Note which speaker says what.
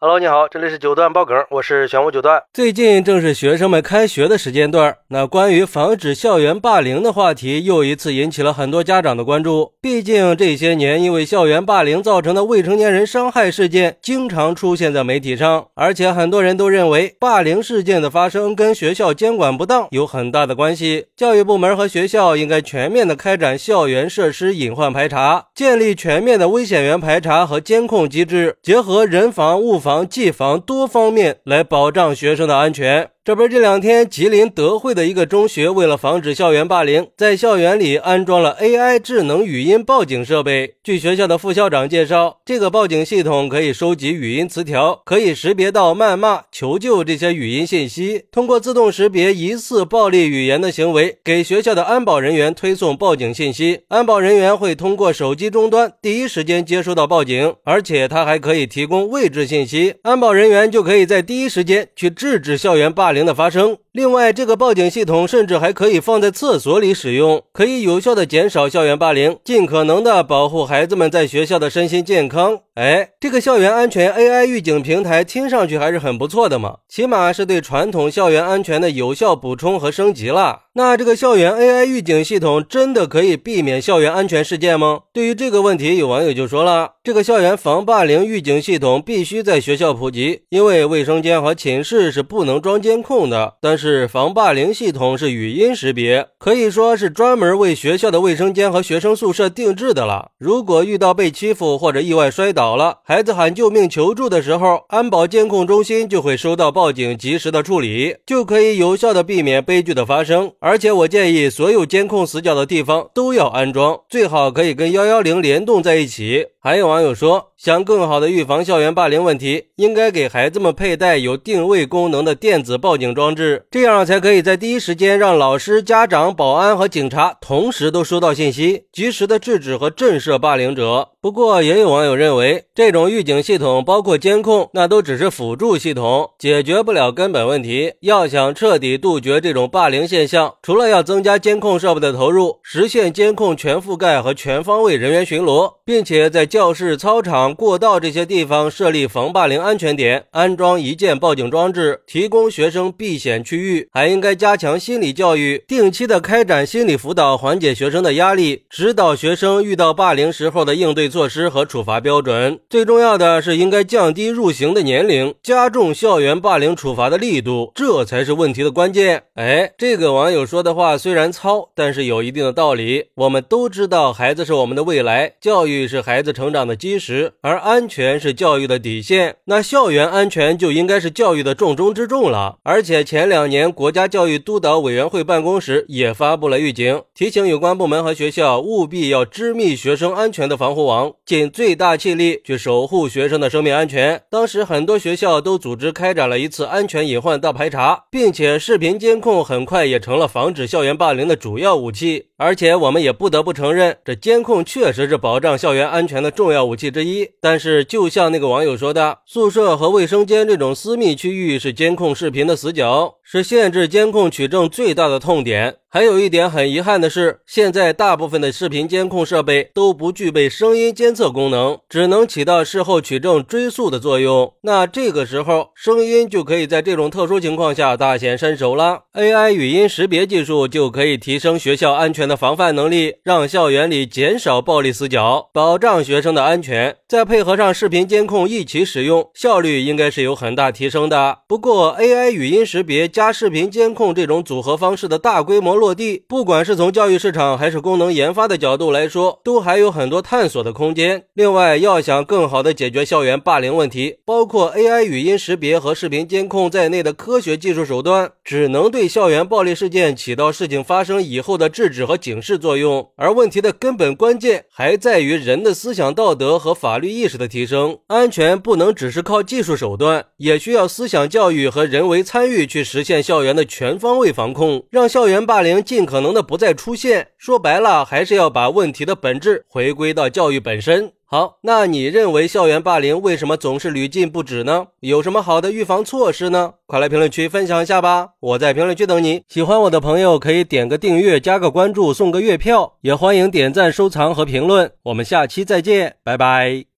Speaker 1: Hello，你好，这里是九段爆梗，我是玄武九段。最近正是学生们开学的时间段，那关于防止校园霸凌的话题又一次引起了很多家长的关注。毕竟这些年因为校园霸凌造成的未成年人伤害事件经常出现在媒体上，而且很多人都认为霸凌事件的发生跟学校监管不当有很大的关系。教育部门和学校应该全面的开展校园设施隐患排查，建立全面的危险源排查和监控机制，结合人防物防。防、技防多方面来保障学生的安全。这不是这两天吉林德惠的一个中学，为了防止校园霸凌，在校园里安装了 AI 智能语音报警设备。据学校的副校长介绍，这个报警系统可以收集语音词条，可以识别到谩骂、求救这些语音信息，通过自动识别疑似暴力语言的行为，给学校的安保人员推送报警信息。安保人员会通过手机终端第一时间接收到报警，而且它还可以提供位置信息，安保人员就可以在第一时间去制止校园霸凌。的发生。另外，这个报警系统甚至还可以放在厕所里使用，可以有效的减少校园霸凌，尽可能的保护孩子们在学校的身心健康。哎，这个校园安全 AI 预警平台听上去还是很不错的嘛，起码是对传统校园安全的有效补充和升级了。那这个校园 AI 预警系统真的可以避免校园安全事件吗？对于这个问题，有网友就说了，这个校园防霸凌预警系统必须在学校普及，因为卫生间和寝室是不能装监控的，但是是防霸凌系统是语音识别，可以说是专门为学校的卫生间和学生宿舍定制的了。如果遇到被欺负或者意外摔倒，了，孩子喊救命求助的时候，安保监控中心就会收到报警，及时的处理，就可以有效的避免悲剧的发生。而且我建议所有监控死角的地方都要安装，最好可以跟幺幺零联动在一起。还有网友说，想更好的预防校园霸凌问题，应该给孩子们佩戴有定位功能的电子报警装置，这样才可以在第一时间让老师、家长、保安和警察同时都收到信息，及时的制止和震慑霸凌者。不过，也有网友认为，这种预警系统包括监控，那都只是辅助系统，解决不了根本问题。要想彻底杜绝这种霸凌现象，除了要增加监控设备的投入，实现监控全覆盖和全方位人员巡逻，并且在教室、操场、过道这些地方设立防霸凌安全点，安装一键报警装置，提供学生避险区域。还应该加强心理教育，定期的开展心理辅导，缓解学生的压力，指导学生遇到霸凌时候的应对措施和处罚标准。最重要的是，应该降低入刑的年龄，加重校园霸凌处罚的力度，这才是问题的关键。哎，这个网友说的话虽然糙，但是有一定的道理。我们都知道，孩子是我们的未来，教育是孩子。成长的基石，而安全是教育的底线。那校园安全就应该是教育的重中之重了。而且前两年，国家教育督导委员会办公室也发布了预警，提醒有关部门和学校务必要织密学生安全的防护网，尽最大气力去守护学生的生命安全。当时很多学校都组织开展了一次安全隐患大排查，并且视频监控很快也成了防止校园霸凌的主要武器。而且我们也不得不承认，这监控确实是保障校园安全的。重要武器之一，但是就像那个网友说的，宿舍和卫生间这种私密区域是监控视频的死角，是是限制监控取证最大的痛点。还有一点很遗憾的是，现在大部分的视频监控设备都不具备声音监测功能，只能起到事后取证追诉的作用。那这个时候，声音就可以在这种特殊情况下大显身手了。AI 语音识别技术就可以提升学校安全的防范能力，让校园里减少暴力死角，保障学生的安全。再配合上视频监控一起使用，效率应该是有很大提升的。不过，AI 语音识别加视频监控这种组合方式的大规模。落地，不管是从教育市场还是功能研发的角度来说，都还有很多探索的空间。另外，要想更好的解决校园霸凌问题，包括 AI 语音识别和视频监控在内的科学技术手段，只能对校园暴力事件起到事情发生以后的制止和警示作用。而问题的根本关键还在于人的思想道德和法律意识的提升。安全不能只是靠技术手段，也需要思想教育和人为参与去实现校园的全方位防控，让校园霸凌。尽可能的不再出现，说白了，还是要把问题的本质回归到教育本身。好，那你认为校园霸凌为什么总是屡禁不止呢？有什么好的预防措施呢？快来评论区分享一下吧！我在评论区等你。喜欢我的朋友可以点个订阅、加个关注、送个月票，也欢迎点赞、收藏和评论。我们下期再见，拜拜。